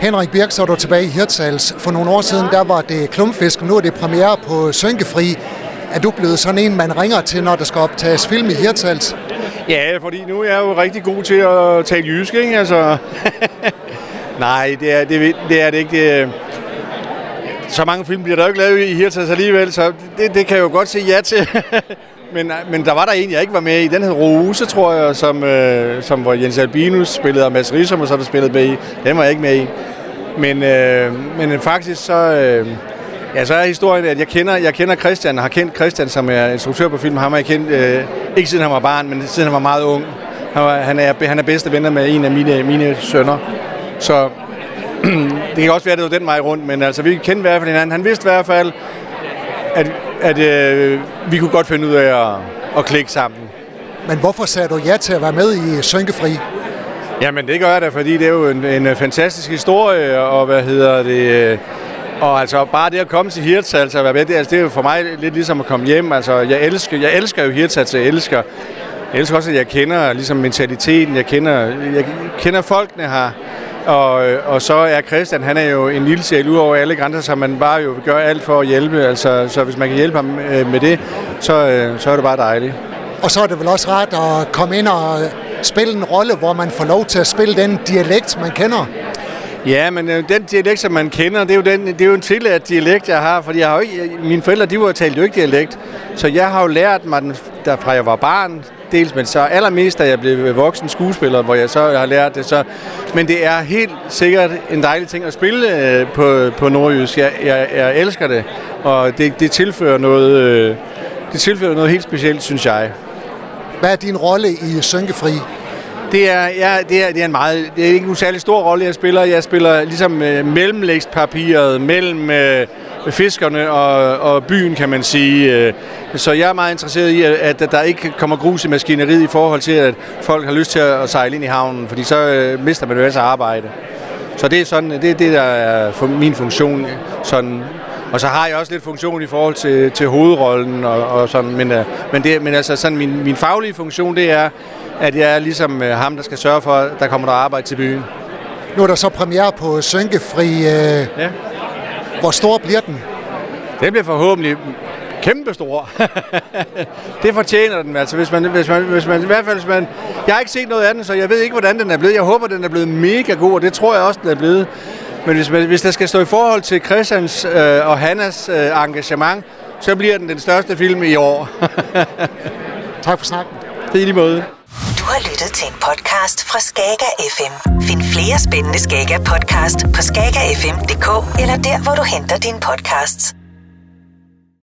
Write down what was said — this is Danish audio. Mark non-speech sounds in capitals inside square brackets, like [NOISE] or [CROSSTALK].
Henrik Birk, så er du tilbage i Hirtshals. For nogle år siden, der var det klumpfisk, nu er det premiere på Sønkefri. Er du blevet sådan en, man ringer til, når der skal optages film i Hirtshals? Ja, fordi nu er jeg jo rigtig god til at tale jysk, ikke? Altså, [LAUGHS] nej, det er det, det er det ikke. Det, øh, så mange film bliver der jo ikke lavet i Hirtshals alligevel, så det, det kan jeg jo godt sige ja til. [LAUGHS] men, men der var der en, jeg ikke var med i. Den hed Rose, tror jeg, som, øh, som hvor Jens Albinus spillede, og Mads Rissom, og så der spillede med i. Den var jeg ikke med i. Men, øh, men faktisk så... Øh, Ja, så er historien, at jeg kender, jeg kender Christian, har kendt Christian, som er instruktør på film. Ham har jeg kendt, øh, ikke siden han var barn, men siden han var meget ung. Han, var, han, er, han er bedste venner med en af mine, mine sønner. Så [CLEARS THROAT] det kan også være, at det var den vej rundt, men altså, vi kendte i hvert fald hinanden. Han vidste i hvert fald, at, at øh, vi kunne godt finde ud af at, at klikke sammen. Men hvorfor sagde du ja til at være med i Synkefri? Jamen det gør jeg da, fordi det er jo en, en fantastisk historie, og hvad hedder det... Og altså bare det at komme til Hirtshals og være med, det, altså, det er jo for mig lidt ligesom at komme hjem. Altså jeg elsker, jeg elsker jo Hirtshals, jeg elsker, jeg elsker også, at jeg kender ligesom mentaliteten, jeg kender, jeg kender folkene her. Og, og så er Christian, han er jo en lille sjæl ud over alle grænser, så man bare jo gør alt for at hjælpe. Altså, så hvis man kan hjælpe ham øh, med det, så, øh, så er det bare dejligt. Og så er det vel også rart at komme ind og spille en rolle, hvor man får lov til at spille den dialekt, man kender. Ja, men øh, den dialekt, som man kender, det er jo, den, det er jo en tilladt dialekt, jeg har, fordi jeg har jo ikke, mine forældre, de var talt jo ikke dialekt, så jeg har jo lært mig den, fra jeg var barn, dels, men så allermest, da jeg blev voksen skuespiller, hvor jeg så har lært det. Så, men det er helt sikkert en dejlig ting at spille øh, på, på nordjysk. Jeg, jeg, jeg elsker det, og det, det tilfører noget, øh, det tilfører noget helt specielt, synes jeg. Hvad er din rolle i Synkefri? Det er, ja, det, er, det er en meget, det er ikke en særlig stor rolle, jeg spiller. Jeg spiller ligesom øh, mellemlægspapiret mellem øh, fiskerne og, og byen, kan man sige. Øh. Så jeg er meget interesseret i, at, der ikke kommer grus i maskineriet i forhold til, at folk har lyst til at sejle ind i havnen, fordi så øh, mister man jo altså arbejde. Så det er sådan, det er det, der er min funktion. Sådan. Og så har jeg også lidt funktion i forhold til, til hovedrollen og, og sådan, men, øh, men, det, men altså sådan min, min faglige funktion, det er, at jeg er ligesom ham, der skal sørge for, at der kommer der arbejde til byen. Nu er der så premiere på Sønkefri. Øh, ja. Hvor stor bliver den? Den bliver forhåbentlig kæmpe stor. [LAUGHS] det fortjener den, altså. Hvis man, hvis man, hvis man, I hvert fald, hvis man, jeg har ikke set noget af den, så jeg ved ikke, hvordan den er blevet. Jeg håber, den er blevet mega god, og det tror jeg også, den er blevet. Men hvis, man, hvis der skal stå i forhold til Christians øh, og Hannas øh, engagement, så bliver den den største film i år. [LAUGHS] tak for snakken. Det er i lige måde. Du har lyttet til en podcast fra Skager FM. Flere spændende Skager podcast på skagerfm.dk eller der, hvor du henter dine podcasts.